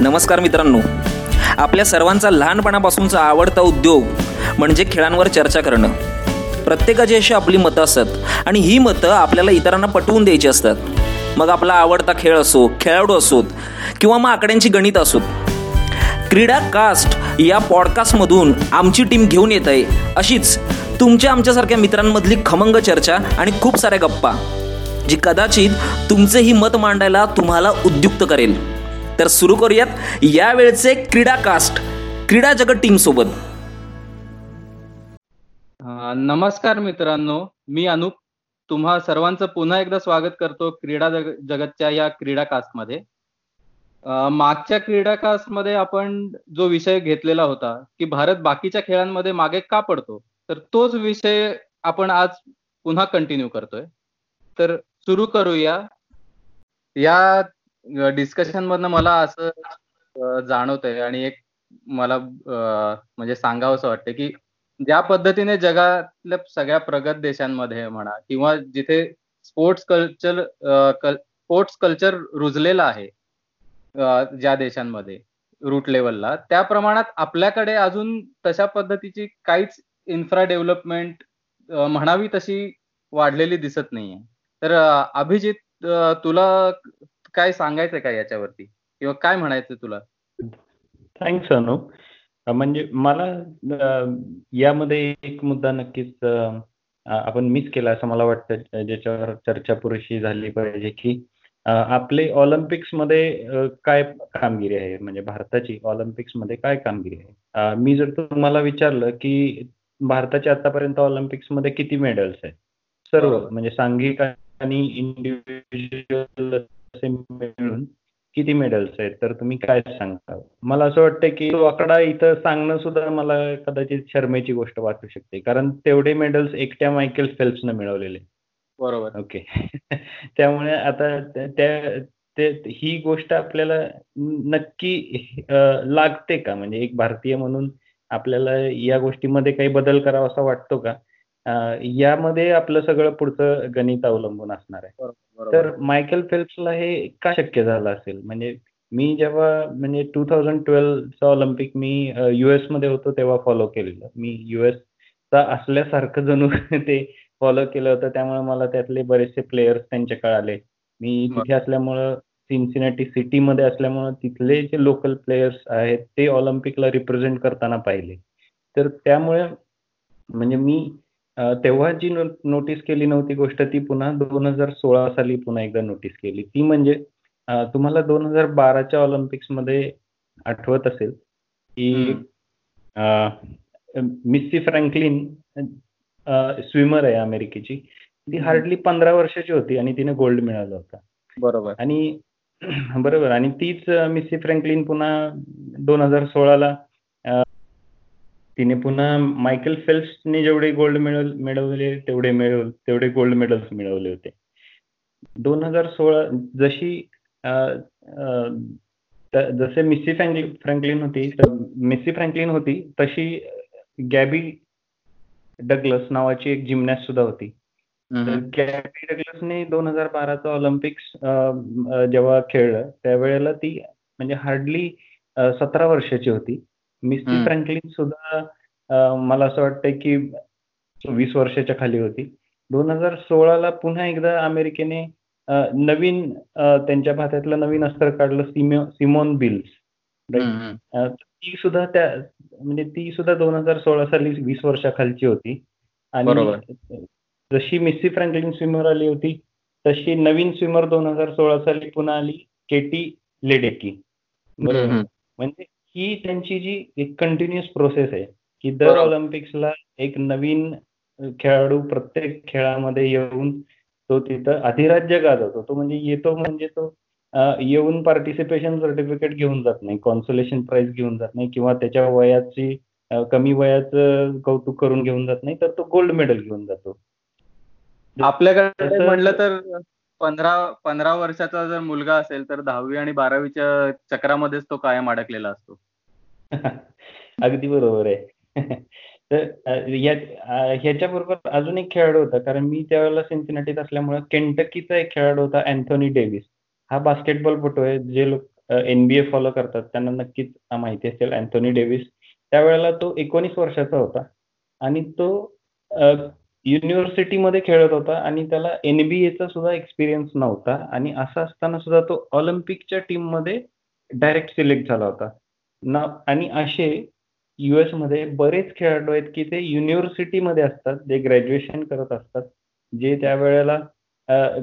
नमस्कार मित्रांनो. आपल्या सर्वांचा लहानपणापासूनचा आवडता उद्योग म्हणजे खेळांवर चर्चा करणं. प्रत्येकाची अशी आपली मतं असतात आणि ही मतं आपल्याला इतरांना पटवून द्यायची असतात. मग आपला आवडता खेळ असो खेळाडू असोत किंवा मग आकड्यांची गणित असोत. क्रीडा कास्ट या पॉडकास्टमधून आमची टीम घेऊन येत आहे अशीच तुमच्या आमच्यासारख्या मित्रांमधली खमंग चर्चा आणि खूप साऱ्या गप्पा जी कदाचित तुमचे ही मत मांडायला तुम्हाला उद्युक्त करेल. तर सुरू करूयात. यावेळचे क्रीडा कास्ट क्रीडा जगत टीम सोबत. नमस्कार मित्रांनो मी अनुप. तुम्हा सर्वांचं पुन्हा एकदा स्वागत करतो क्रीडा जग जगतच्या या क्रीडा कास्टमध्ये मागच्या क्रीडा कास्टमध्ये आपण जो विषय घेतलेला होता की भारत बाकीच्या खेळांमध्ये मागे का पडतो तर तोच विषय आपण आज पुन्हा कंटिन्यू करतोय. तर सुरू करूया. या डिस्कशन मधनं मला असं जाणवत आहे आणि एक मला म्हणजे सांगावं असं वाटतं की ज्या पद्धतीने जगातल्या सगळ्या प्रगत देशांमध्ये म्हणा किंवा जिथे स्पोर्ट्स कल्चर स्पोर्ट्स कल्चर रुजलेलं आहे ज्या देशांमध्ये रूट लेवलला त्या प्रमाणात आपल्याकडे अजून तशा पद्धतीची काहीच इन्फ्रा डेव्हलपमेंट म्हणावी तशी वाढलेली दिसत नाहीये. तर अभिजित तुला काय सांगायचं का याच्यावरती? किंवा काय म्हणायचं तुला? थँक्स अनु म्हणजे मला यामध्ये एक मुद्दा नक्कीच आपण मिस केला असं मला वाटतं ज्याच्यावर चर्चा पुरेशी झाली पाहिजे की आपले ऑलिम्पिक्समध्ये काय कामगिरी आहे? म्हणजे भारताची ऑलिम्पिक्समध्ये काय कामगिरी आहे? मी जर तुम्हाला विचारलं की भारताच्या आतापर्यंत ऑलिम्पिक्समध्ये किती मेडल्स आहेत? सर्व म्हणजे सांघिक आणि इंडिव्हिज्युअल असे मिळून किती मेडल्स आहेत तर तुम्ही काय सांगता मला असं वाटतं की तो आकडा इथं सांगणं सुद्धा मला कदाचित शर्मेची गोष्ट वाटू शकते. कारण तेवढे मेडल्स एकट्या मायकेल फेल्प्सनं मिळवलेले. बरोबर. ओके. त्यामुळे आता त्या ते ही गोष्ट आपल्याला नक्की लागते का? म्हणजे एक भारतीय म्हणून आपल्याला या गोष्टीमध्ये काही बदल करावा असा वाटतो का? यामध्ये आपलं सगळं पुढचं गणित अवलंबून असणार आहे. तर मायकेल फेल्प्सला हे का शक्य झालं असेल? म्हणजे मी जेव्हा म्हणजे टू थाउजंड ट्वेल्वचा ऑलिम्पिक मी युएसमध्ये होतो तेव्हा फॉलो केलेलं. मी युएस चा असल्यासारखं जणू ते फॉलो केलं होतं. त्यामुळे मला त्यातले बरेचसे प्लेयर्स त्यांचे कळाले. मी तिथे असल्यामुळं सिन्सिनाटी सिटीमध्ये असल्यामुळं तिथले जे लोकल प्लेयर्स आहेत ते ऑलिम्पिकला रिप्रेझेंट करताना पाहिले. तर त्यामुळे म्हणजे मी तेव्हा जी नोटीस केली नव्हती गोष्ट ती पुन्हा दोन हजार सोळा साली पुन्हा एकदा नोटीस केली. ती म्हणजे तुम्हाला दोन हजार बाराच्या ऑलिम्पिक्समध्ये आठवत असेल की मिस्सी फ्रँकलिन स्विमर आहे अमेरिकेची. ती हार्डली पंधरा वर्षाची होती आणि तिने गोल्ड मिळवला होता. बरोबर. आणि बरोबर. आणि तीच मिस्सी फ्रँकलिन पुन्हा दोन हजार सोळाला तिने पुन्हा मायकेल फेल्प्सने जेवढे गोल्ड मेडल मिळवले तेवढे मिळव तेवढे गोल्ड मेडल्स मिळवले होते. दोन हजार सोळा जशी जसे मिस्सी फ्रँकलिन होती मिस्सी फ्रँकलिन होती तशी गॅबी डगलस नावाची एक जिमनॅस्ट सुद्धा होती. गॅबी डगलसने दोन हजार बाराचं ऑलिम्पिक्स जेव्हा खेळलं त्यावेळेला ती म्हणजे हार्डली सतरा वर्षाची होती. मिस्सी फ्रँकलिन सुद्धा मला असं वाटतं की वीस वर्षाच्या खाली होती. दोन हजार सोळाला पुन्हा एकदा अमेरिकेने नवीन त्यांच्या भात्यातलं नवीन अस्त्र काढलं सिमो सिमोन बिल्स. ती सुद्धा त्या म्हणजे ती सुद्धा दोन हजार सोळा साली वीस वर्षाखालची होती. आणि जशी मिस्सी फ्रँकलिन स्विमर आली होती तशी नवीन स्विमर दोन हजार सोळा साली पुन्हा आली केटी लेडेकी. बरोबर म्हणजे ही त्यांची जी एक कंटिन्युअस प्रोसेस आहे की दर ऑलिम्पिक्सला एक नवीन खेळाडू प्रत्येक खेळामध्ये येऊन तो तिथं अधिराज्य गाजवतो. तो म्हणजे येतो म्हणजे तो येऊन पार्टिसिपेशन सर्टिफिकेट घेऊन जात नाही कॉन्सोलेशन प्राइज घेऊन जात नाही किंवा त्याच्या वयाची कमी वयाचं कौतुक करून घेऊन जात नाही तर तो गोल्ड मेडल घेऊन जातो. आपल्याकडे म्हणलं तर पंधरा पंधरा वर्षाचा जर मुलगा असेल तर दहावी आणि बारावीच्या चक्रामध्येच तो कायम अडकलेला असतो. अगदी बरोबर आहे. तर ह्याच्याबरोबर अजून एक खेळाडू होता कारण मी त्यावेळेला सिन्सिनाटीत असल्यामुळे केंटकीचा एक खेळाडू होता अँथोनी डेव्हिस. हा बास्केटबॉलपटू आहे जे लोक एनबीए फॉलो करतात त्यांना नक्कीच माहिती असेल अँथोनी डेव्हिस. त्यावेळेला तो एकोणीस वर्षाचा होता आणि तो युनिव्हर्सिटीमध्ये खेळत होता आणि त्याला एनबीएचा सुद्धा एक्सपिरियन्स नव्हता. आणि असं असताना सुद्धा तो ऑलिम्पिकच्या टीममध्ये डायरेक्ट सिलेक्ट झाला होता. ना आणि असे युएसमध्ये बरेच खेळाडू आहेत की ते युनिव्हर्सिटीमध्ये असतात जे ग्रॅज्युएशन करत असतात जे त्यावेळेला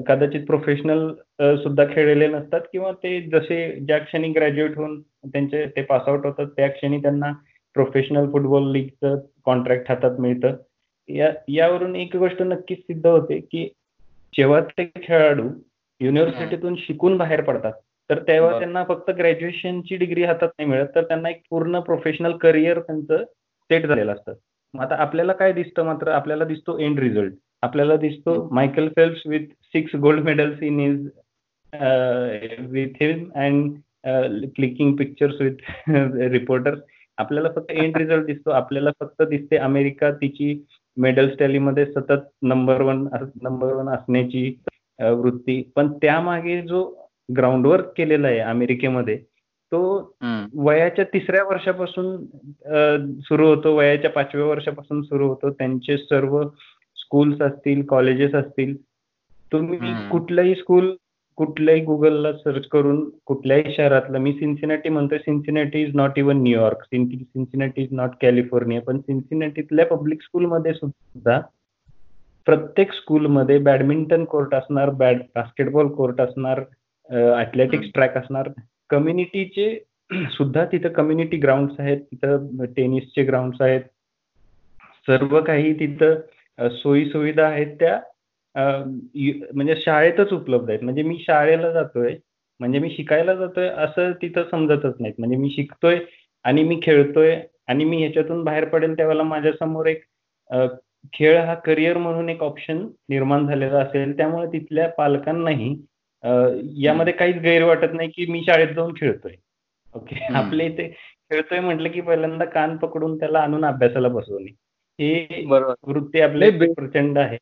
कदाचित प्रोफेशनल सुद्धा खेळलेले नसतात किंवा ते जसे ज्या क्षणी ग्रॅज्युएट होऊन त्यांचे ते पासआउट होतात त्या क्षणी त्यांना प्रोफेशनल फुटबॉल लीगचं कॉन्ट्रॅक्ट हातात मिळतं. या यावरून एक गोष्ट नक्कीच सिद्ध होते की जेव्हा ते खेळाडू युनिव्हर्सिटीतून शिकून बाहेर पडतात तर तेव्हा त्यांना फक्त ग्रॅज्युएशनची डिग्री हातात नाही मिळत तर त्यांना एक पूर्ण प्रोफेशनल करिअर त्यांचं सेट झालेलं असतं. मग आता आपल्याला काय दिसतं मात्र? आपल्याला दिसतो एंड रिझल्ट आपल्याला दिसतो Michael Phelps with six gold medals in is with him and clicking pictures with reporters आपल्याला फक्त एंड रिझल्ट दिसतो. आपल्याला फक्त दिसते अमेरिका तिची मेडल स्टॅलीमध्ये सतत नंबर वन नंबर वन असण्याची वृत्ती. पण त्यामागे जो ग्राउंडवर्क केलेला आहे अमेरिकेमध्ये तो वयाच्या तिसऱ्या वर्षापासून सुरू होतो. वयाच्या पाचव्या वर्षापासून सुरू होतो. त्यांचे सर्व स्कूल्स असतील कॉलेजेस असतील तुम्ही कुठलंही स्कूल कुठल्याही गुगलला सर्च करून कुठल्याही शहरातलं मी सिन्सिनाटी म्हणतोय Cincinnati is not even New York Cincinnati is not California पण सिन्सिनाटीतल्या पब्लिक स्कूलमध्ये सुद्धा प्रत्येक स्कूलमध्ये बॅडमिंटन कोर्ट असणार बॅड बास्केटबॉल कोर्ट असणार ॲथलेटिक्स ट्रॅक असणार. कम्युनिटीचे सुद्धा तिथं कम्युनिटी ग्राउंड्स आहेत तिथं टेनिसचे ग्राउंड्स आहेत. सर्व काही तिथं सोयी सुविधा आहेत त्या म्हणजे शाळेतच उपलब्ध आहेत. म्हणजे मी शाळेला जातोय म्हणजे मी शिकायला जातोय असं तिथं समजतच नाहीत. म्हणजे मी शिकतोय आणि मी खेळतोय आणि मी ह्याच्यातून बाहेर पडेल त्यावेळेला माझ्यासमोर एक खेळ हा करिअर म्हणून एक ऑप्शन निर्माण झालेला असेल. त्यामुळे तिथल्या पालकांनाही यामध्ये काहीच गैर वाटत नाही की मी शाळेत जाऊन खेळतोय. ओके? आपल्या इथे खेळतोय म्हटलं की पहिल्यांदा कान पकडून त्याला आणून अभ्यासाला बसवणे. ही वृत्ती आपल्या प्रचंड आहे.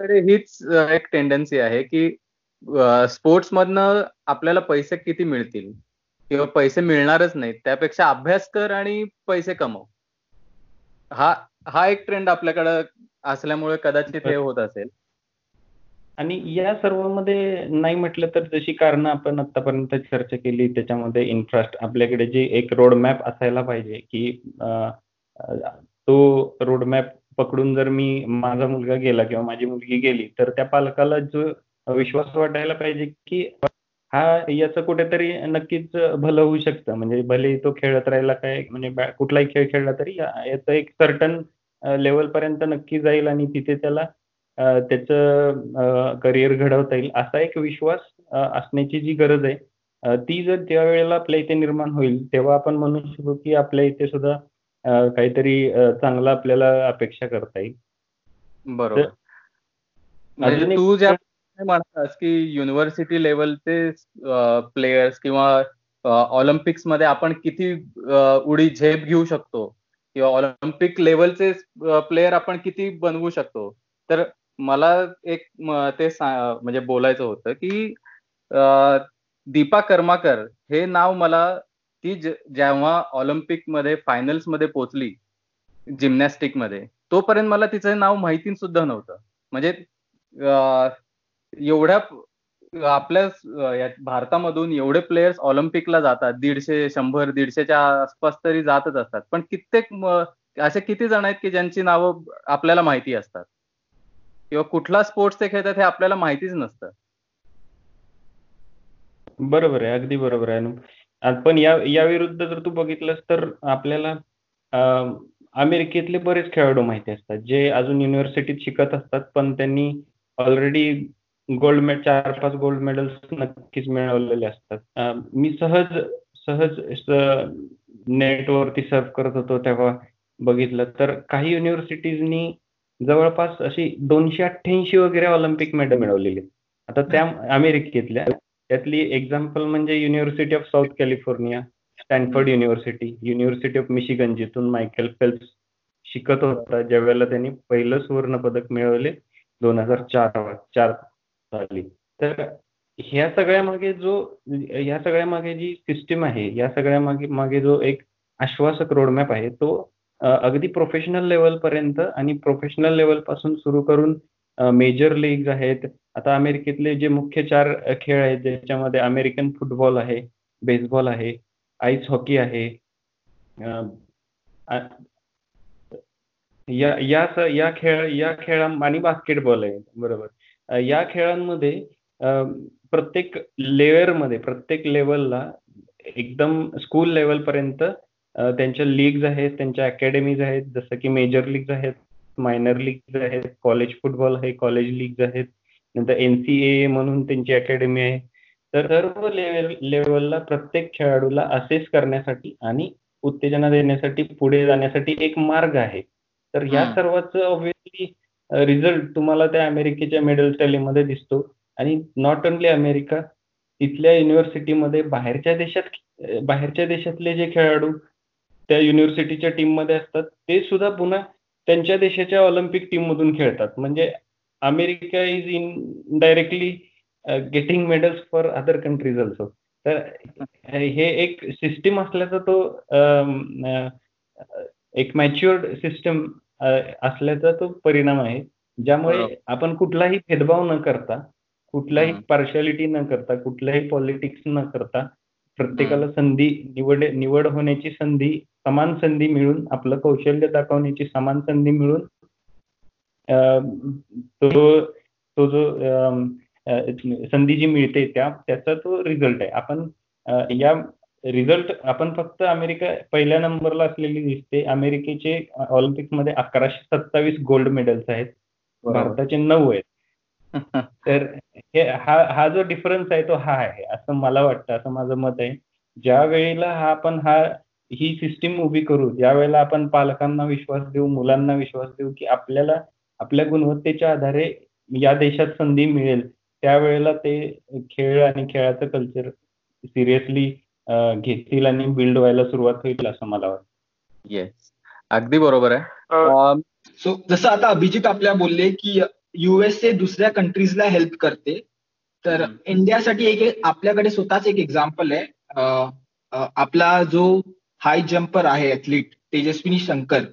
तर हीच एक टेंडन्सी आहे की स्पोर्ट्स मधनं आपल्याला पैसे किती मिळतील? किंवा पैसे मिळणारच नाहीत त्यापेक्षा अभ्यास कर आणि पैसे कमव. हा हा एक ट्रेंड आपल्याकडे असल्यामुळे कदाचित हे होत असेल. आणि या सर्वांमध्ये नाही म्हटलं तर जशी कारण आपण आतापर्यंत चर्चा केली त्याच्यामध्ये इन्फ्रास्ट आपल्याकडे जी एक रोडमॅप असायला पाहिजे की तो रोडमॅप पकडून जर मी माझा मुलगा गेला किंवा माझी मुलगी गेली तर त्या पालकाला जो विश्वास वाटायला पाहिजे की हा याचं कुठेतरी नक्कीच भलं होऊ शकतं. म्हणजे भले तो खेळत राहिला काय म्हणजे कुठलाही खेळ खेळला तरी याचं एक सर्टन लेवल पर्यंत नक्की जाईल आणि तिथे त्याला त्याचं करिअर घडवता येईल असा एक विश्वास असण्याची जी गरज आहे ती जर त्या वेळेला आपल्या इथे निर्माण होईल तेव्हा आपण म्हणू शकतो की आपल्या इथे सुद्धा काहीतरी चांगलं आपल्याला अपेक्षा करता येईल. बरोबर. म्हणजे तू ज्या म्हणतास की युनिव्हर्सिटी लेवलचे प्लेयर्स किंवा ऑलिम्पिक्समध्ये आपण किती उडी झेप घेऊ शकतो? किंवा ऑलिम्पिक लेवलचे प्लेयर आपण किती बनवू शकतो? तर मला एक ते म्हणजे बोलायचं होतं की दीपा कर्माकर हे नाव मला ती जेव्हा ऑलिम्पिकमध्ये फायनल्समध्ये पोहोचली जिम्नॅस्टिकमध्ये तोपर्यंत मला तिचं नाव माहिती सुद्धा नव्हतं. म्हणजे एवढ्या आपल्या भारतामधून एवढे प्लेयर्स ऑलिम्पिकला जातात दीडशे शंभर दीडशेच्या आसपास तरी जातच असतात. पण कित्येक असे किती जण आहेत की ज्यांची नावं आपल्याला माहिती असतात? किंवा कुठला स्पोर्ट्स ते खेळतात हे आपल्याला माहितीच नसतं. बरोबर आहे अगदी बरोबर आहे. पण या या विरुद्ध जर तू बघितलंस तर आपल्याला अमेरिकेतले बरेच खेळाडू माहिती असतात जे अजून युनिव्हर्सिटीत शिकत असतात पण त्यांनी ऑलरेडी गोल्ड मेड चार पाच गोल्ड मेडल्स नक्कीच मिळवलेले असतात. मी सहज सहज नेटवरती सर्फ करत होतो तेव्हा बघितलं तर काही युनिव्हर्सिटीजनी जवळपास अशी दोनशे अठ्ठ्याऐंशी वगैरे ऑलिम्पिक मेडल मिळवलेली. आता त्या अमेरिकेतल्या त्यातली एक्झाम्पल म्हणजे University of South California Stanford University University of Michigan जिथून मायकेल फेल्प्स शिकत होता ज्या वेळेला त्यांनी पहिलं सुवर्ण पदक मिळवले दोन हजार चार चार साली. तर ह्या सगळ्या मागे जो ह्या सगळ्या मागे जी सिस्टीम आहे या सगळ्या मागे मागे जो एक आश्वासक रोडमॅप आहे तो अगदी प्रोफेशनल लेवल पर्यंत आणि प्रोफेशनल लेवलपासून सुरू करून मेजर लीग आहेत. आता अमेरिकेतले जे मुख्य चार खेळ आहेत ज्याच्यामध्ये अमेरिकन फुटबॉल आहे बेसबॉल आहे आईस हॉकी आहे या या या खेळ या खेळा आणि बास्केटबॉल आहे बरोबर. या खेळांमध्ये प्रत्येक लेअरमध्ये प्रत्येक लेवलला एकदम स्कूल लेवल पर्यंत त्यांच्या लीग्ज आहेत त्यांच्या अकॅडमीज आहेत जसं की मेजर लीग्ज आहेत मायनर लीग्ज आहेत कॉलेज फुटबॉल आहे कॉलेज लीग्ज आहेत नंतर एनसीए म्हणून त्यांची अकॅडमी आहे. तर सर्व लेवल लेवलला प्रत्येक खेळाडूला असेस करण्यासाठी आणि उत्तेजना देण्यासाठी पुढे जाण्यासाठी एक मार्ग आहे. तर या. सर्वांचं ऑब्व्हियसली रिझल्ट तुम्हाला त्या अमेरिकेच्या मेडल टॅलीमध्ये दिसतो. आणि नॉट ओनली अमेरिका तिथल्या युनिव्हर्सिटीमध्ये बाहेरच्या देशात बाहेरच्या देशातले जे खेळाडू त्या युनिव्हर्सिटीच्या टीममध्ये असतात ते सुद्धा पुन्हा त्यांच्या देशाच्या ऑलिम्पिक टीम मधून खेळतात म्हणजे America is in directly getting medals for other countries also तर हे एक सिस्टीम असल्याचा तो एक मॅच्युअर्ड सिस्टम असल्याचा तो परिणाम आहे ज्यामुळे. आपण कुठलाही भेदभाव न करता कुठलाही. पार्शालिटी न करता कुठल्याही पॉलिटिक्स न करता प्रत्येकाला संधी निवड निवड होण्याची संधी समान संधी मिळून आपलं कौशल्य दाखवण्याची समान संधी मिळून तो तो जो संधी जी मिळते त्या त्याचा तो रिझल्ट आहे. आपण या रिझल्ट आपण फक्त अमेरिका पहिल्या नंबरला असलेली दिसते. अमेरिकेचे ऑलिम्पिकमध्ये अकराशे सत्तावीस गोल्ड मेडल्स आहेत. भारताचे नऊ आहेत. तर हे हा हा जो डिफरन्स आहे तो हा आहे. असं मला वाटतं असं माझं मत आहे. ज्या वेळेला हा आपण हा ही सिस्टीम उभी करू ज्या वेळेला आपण पालकांना विश्वास देऊ मुलांना विश्वास देऊ की आपल्याला आपल्या गुणवत्तेच्या आधारे या देशात संधी मिळेल त्यावेळेला ते खेळ आणि खेळाचं कल्चर सिरियसली घेतील आणि बिल्ड व्हायला सुरुवात होईल असं मला वाटतं. येस अगदी बरोबर आहे. सो जसं आता अभिजित आपल्या बोलले की युएसए दुसऱ्या कंट्रीजला हेल्प करते. तर. इंडियासाठी एक आपल्याकडे स्वतःच एक एक्झाम्पल आहे. आपला जो हाय जम्पर आहे ऍथलीट तेजस्विनी शंकर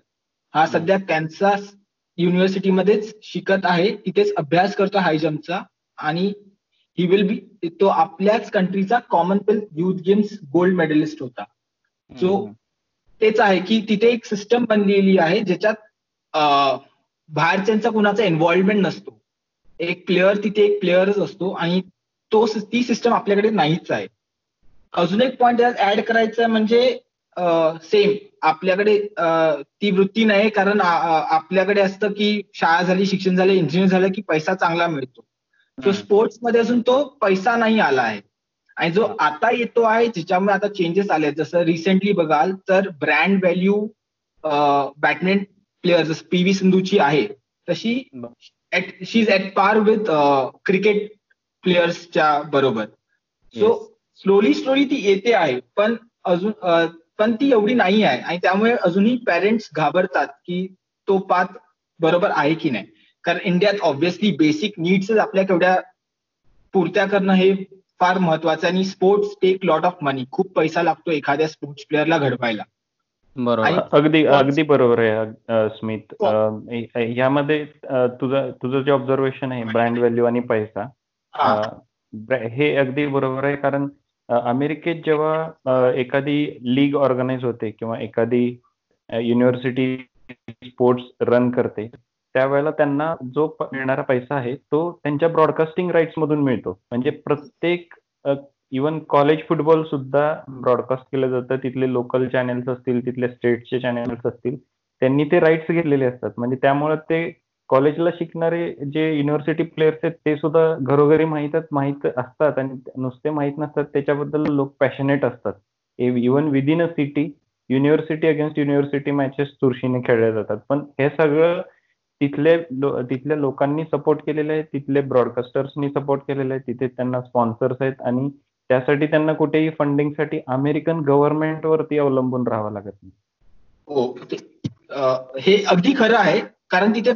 हा सध्या कॅन्सास युनिव्हर्सिटीमध्येच शिकत आहे. तिथेच अभ्यास करतो हाय जम्पचा आणि ही विल बी तो आपल्याच कंट्रीचा Commonwealth Youth Games gold medalist होता. सो तेच आहे की तिथे एक सिस्टम बनलेली आहे ज्याच्यात बाहेरच्यांचा कुणाचा इन्व्हॉल्वमेंट नसतो. एक प्लेअर तिथे एक प्लेअरच असतो आणि तो ती सिस्टम आपल्याकडे नाहीच आहे. अजून एक पॉईंट ऍड करायचं म्हणजे सेम आपल्याकडे ती वृत्ती नाही कारण आपल्याकडे असतं की शाळा झाली शिक्षण झालं इंजिनियर झालं की पैसा चांगला मिळतो. हम्म. स्पोर्ट्समध्ये अजून तो पैसा नाही आला आहे. आणि जो आता येतो आहे ज्याच्यामुळे आता चेंजेस आले आहेत, जसं रिसेंटली बघाल तर ब्रँड व्हॅल्यू बॅडमिंटन प्लेयर जसं पी व्ही सिंधूची आहे तशी she is at par with cricket प्लेयर्सच्या बरोबर. सो स्लोली स्लोली ती येते आहे पण अजून पण ती एवढी नाही आहे. आणि त्यामुळे अजूनही पॅरेंट्स घाबरतात की तो पाथ बरोबर आहे की नाही. कारण इंडियात ऑब्व्हियसली बेसिक नीड्सच आपल्या केवढ्या पूर्त्या करणं हे फार महत्वाचं आहे. आणि sports take lot of money खूप पैसा लागतो एखाद्या स्पोर्ट्स प्लेअरला घडवायला. बरोबर. अगदी अगदी बरोबर आहे स्मित. हो. अ, तुझं तुझं जे ऑब्झर्वेशन आहे ब्रँड व्हॅल्यू आणि पैसा हा. हे अगदी बरोबर आहे कारण अमेरिकेत जेव्हा एखादी लीग ऑर्गनाईज होते किंवा एखादी युनिव्हर्सिटी स्पोर्ट्स रन करते त्यावेळेला त्यांना जो मिळणारा पैसा आहे तो त्यांच्या ब्रॉडकास्टिंग राईट्स मधून मिळतो. म्हणजे प्रत्येक इवन कॉलेज फुटबॉल सुद्धा ब्रॉडकास्ट केलं जातं. तिथले लोकल चॅनेल्स असतील तिथले स्टेटचे चॅनेल्स असतील त्यांनी ते राईट्स घेतलेले असतात. म्हणजे त्यामुळे ते कॉलेजला शिकणारे जे युनिव्हर्सिटी प्लेयर्स आहेत ते सुद्धा घरोघरी माहीत माहीत असतात आणि नुसते माहीत नसतात त्याच्याबद्दल लोक पॅशनेट असतात. Even within a city university against university matches चुरशीने खेळल्या जातात. पण हे सगळं तिथले तिथल्या लोकांनी सपोर्ट केलेलं आहे तिथले ब्रॉडकास्टर्सनी सपोर्ट केलेलं आहे तिथे त्यांना स्पॉन्सर्स आहेत आणि त्यासाठी त्यांना कुठेही फंडिंगसाठी अमेरिकन गव्हर्नमेंट वरती अवलंबून राहावं लागत नाही. हो हे अगदी खरं आहे. कारण तिथे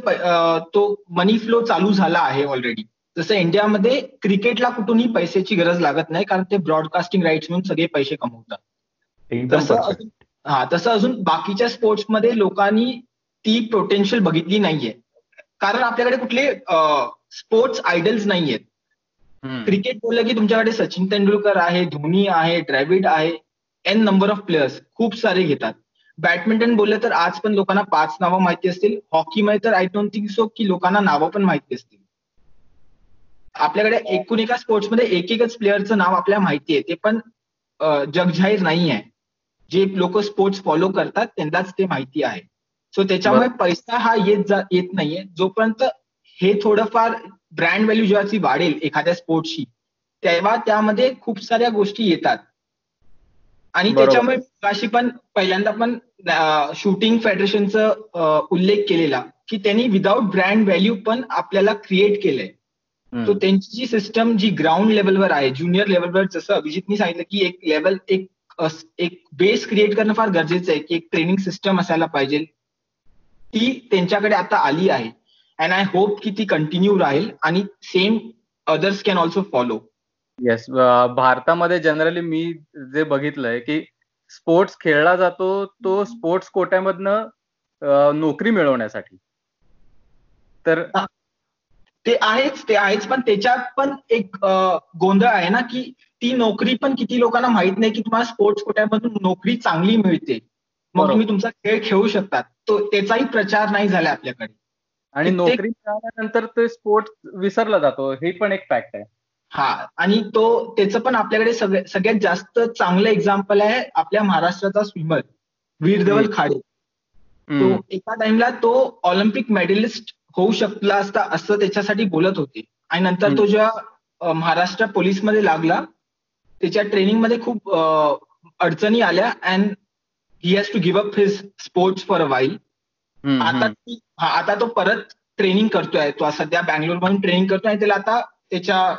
तो मनी फ्लो चालू झाला आहे ऑलरेडी जसं इंडियामध्ये क्रिकेटला कुठूनही पैशाची गरज लागत नाही कारण ते ब्रॉडकास्टिंग राईट्स म्हणून सगळे पैसे कमवतात. तसं हा तसं अजून बाकीच्या स्पोर्ट्समध्ये लोकांनी ती पोटेन्शियल बघितली नाहीये. कारण आपल्याकडे कुठले स्पोर्ट्स आयडल्स नाहीयेत. क्रिकेट बोललं की तुमच्याकडे सचिन तेंडुलकर आहे धोनी आहे द्रविड आहे एन नंबर ऑफ प्लेयर्स खूप सारे घेतात. बॅडमिंटन बोललं तर आज पण लोकांना पाच नावं माहिती असतील. हॉकीमध्ये तर आय डोंट थिंक सो की लोकांना नावं पण माहिती असतील. आपल्याकडे एकूण एका स्पोर्ट्समध्ये एक एकच प्लेअरचं नाव आपल्याला माहिती आहे. ते पण जगजाहीर नाही आहे जे लोक स्पोर्ट्स फॉलो करतात त्यांनाच ते माहिती आहे. सो त्याच्यामुळे पैसा हा येत येत नाहीये. जोपर्यंत हे थोडंफार ब्रँड व्हॅल्यू जेव्हा ती वाढेल एखाद्या स्पोर्ट्सची तेव्हा त्यामध्ये खूप साऱ्या गोष्टी येतात आणि. त्याच्यामुळे अशी पण पहिल्यांदा पण शूटिंग फेडरेशनचा उल्लेख केलेला की त्यांनी विदाऊट ब्रँड व्हॅल्यू पण आपल्याला क्रिएट केलंय. तो त्यांची जी सिस्टम जी ग्राउंड लेवलवर आहे ज्युनियर लेवलवर जसं अभिजितनी सांगितलं की एक लेवल एक एक बेस क्रिएट करणं फार गरजेचं आहे की एक ट्रेनिंग सिस्टम असायला पाहिजे ती त्यांच्याकडे आता आली आहे अँड आय होप की ती कंटिन्यू राहील आणि same others can also follow yes भारतामध्ये जनरली मी जे बघितलंय की स्पोर्ट्स खेळला जातो तो स्पोर्ट्स कोट्यामधनं नोकरी मिळवण्यासाठी. तर ते आहेच ते आहेच पण त्याच्यात पण एक गोंधळ आहे ना की ती नोकरी पण किती लोकांना माहीत नाही की तुम्हाला स्पोर्ट्स कोट्यामधून नोकरी चांगली मिळते. मग. तुम्ही तुमचा खेळ खेळू शकता तो त्याचाही प्रचार नाही झाला आपल्याकडे. आणि नोकरी मिळाल्यानंतर ते स्पोर्ट्स विसरला जातो. हे पण एक फॅक्ट आहे. हा आणि तो त्याचं पण आपल्याकडे सगळ्या- सगळ्यात जास्त चांगलं एक्झाम्पल आहे आपल्या महाराष्ट्राचा स्विमर वीरधवल खाडे. तो. एका टाइमला तो ऑलिम्पिक मेडलिस्ट होऊ शकला असता असं त्याच्यासाठी बोलत होते. आणि नंतर तो जेव्हा महाराष्ट्र पोलीसमध्ये लागला त्याच्या ट्रेनिंगमध्ये खूप अडचणी आल्या. And he has to give up his sports for a while आता हा, आता तो परत ट्रेनिंग करतोय. तो सध्या बँगलोर मधून ट्रेनिंग करतोय आणि त्याला आता त्याच्या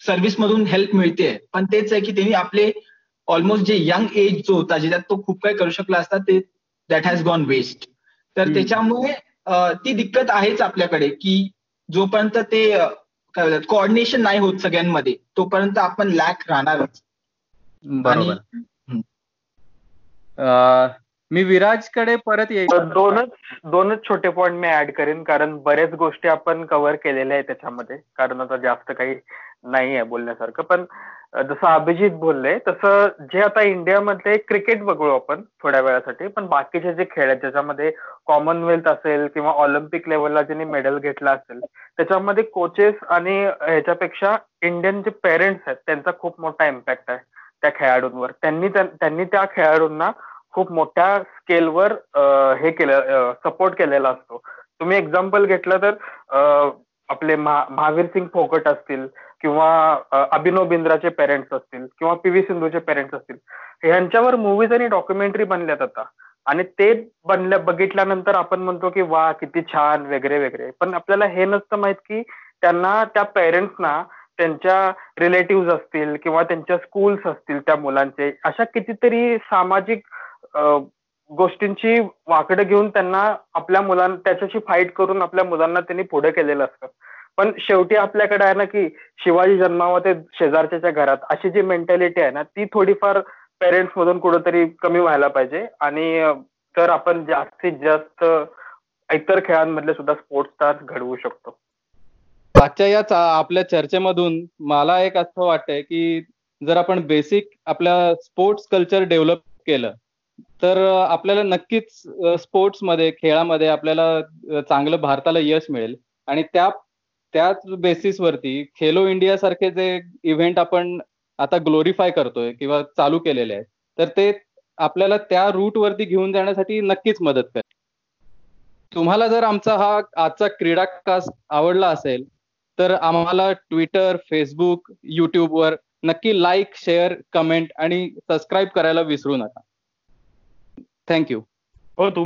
सर्व्हिस मधून हेल्प मिळते. पण तेच आहे की त्यांनी आपले ऑलमोस्ट जे यंग एज जो होता ज्याच्यात तो खूप काही करू शकला असता ते दॅट हॅज गॉन वेस्ट तर. त्याच्यामुळे ती दिक्कत आहेच आपल्याकडे की जोपर्यंत ते काय बोलतात कोऑर्डिनेशन नाही होत सगळ्यांमध्ये तोपर्यंत आपण लॅक राहणारच. बरोबर. मी विराजकडे परत येईल. दोनच दोनच छोटे पॉइंट मी ऍड करेन कारण बऱ्याच गोष्टी आपण कव्हर केलेल्या आहेत त्याच्यामध्ये. कारण आता जास्त काही नाही आहे बोलण्यासारखं. पण जसं अभिजित बोलले तसं जे आता इंडियामध्ये क्रिकेट बघू आपण थोड्या वेळासाठी पण बाकीचे जे खेळ आहेत ज्याच्यामध्ये कॉमनवेल्थ असेल किंवा ऑलिम्पिक लेवलला ज्यांनी मेडल घेतला असेल त्याच्यामध्ये कोचेस आणि ह्याच्यापेक्षा इंडियन जे पेरेंट्स आहेत त्यांचा खूप मोठा इम्पॅक्ट आहे त्या खेळाडूंवर. त्यांनी त्यांनी त्या खेळाडूंना खूप मोठ्या स्केलवर हे केलं सपोर्ट केलेला असतो. तुम्ही एक्झाम्पल घेतलं तर आपले महा- महावीर सिंग फोगट असतील किंवा अभिनव बिंद्राचे पेरेंट्स असतील किंवा पी व्ही सिंधूचे पेरेंट्स असतील. ह्यांच्यावर मूवीज आणि डॉक्युमेंटरी बनल्यात आता. आणि ते बनल्या बघितल्यानंतर आपण म्हणतो की वा किती छान वगैरे वगैरे. पण आपल्याला हे नसतं माहीत की त्यांना त्या पेरेंट्सना त्यांच्या रिलेटिव्ह असतील किंवा त्यांच्या स्कूल्स असतील त्या मुलांचे. अशा कितीतरी सामाजिक गोष्टींची वाकडं घेऊन त्यांना आपल्या मुलांना त्याच्याशी फाईट करून आपल्या मुलांना त्यांनी पुढे केलेलं असतं. पण शेवटी आपल्याकडे आहे ना की शिवाजी जन्मावा ते शेजारच्या घरात अशी जी मेंटॅलिटी आहे ना ती थोडीफार पेरेंट्स मधून कुठेतरी कमी व्हायला पाहिजे. आणि तर आपण जास्तीत जास्त इतर खेळांमधले सुद्धा स्पोर्ट्स स्टार घडवू शकतो. आजच्या याच आपल्या चर्चेमधून मला एक असं वाटतंय की जर आपण बेसिक आपल्या स्पोर्ट्स कल्चर डेव्हलप केलं तर आपल्याला नक्कीच स्पोर्ट्समध्ये खेळामध्ये आपल्याला चांगलं भारताला यश मिळेल. आणि त्या त्याच बेसिसवरती खेलो इंडिया सारखे जे इव्हेंट आपण आता ग्लोरीफाय करतोय किंवा चालू केलेले आहेत तर ते आपल्याला त्या रूट वरती घेऊन जाण्यासाठी नक्कीच मदत करेल. तुम्हाला जर आमचा हा आजचा क्रीडा कास्ट आवडला असेल तर आम्हाला ट्विटर फेसबुक वर नक्की लाईक शेअर कमेंट आणि सबस्क्राईब करायला विसरू नका. थँक्यू हो तू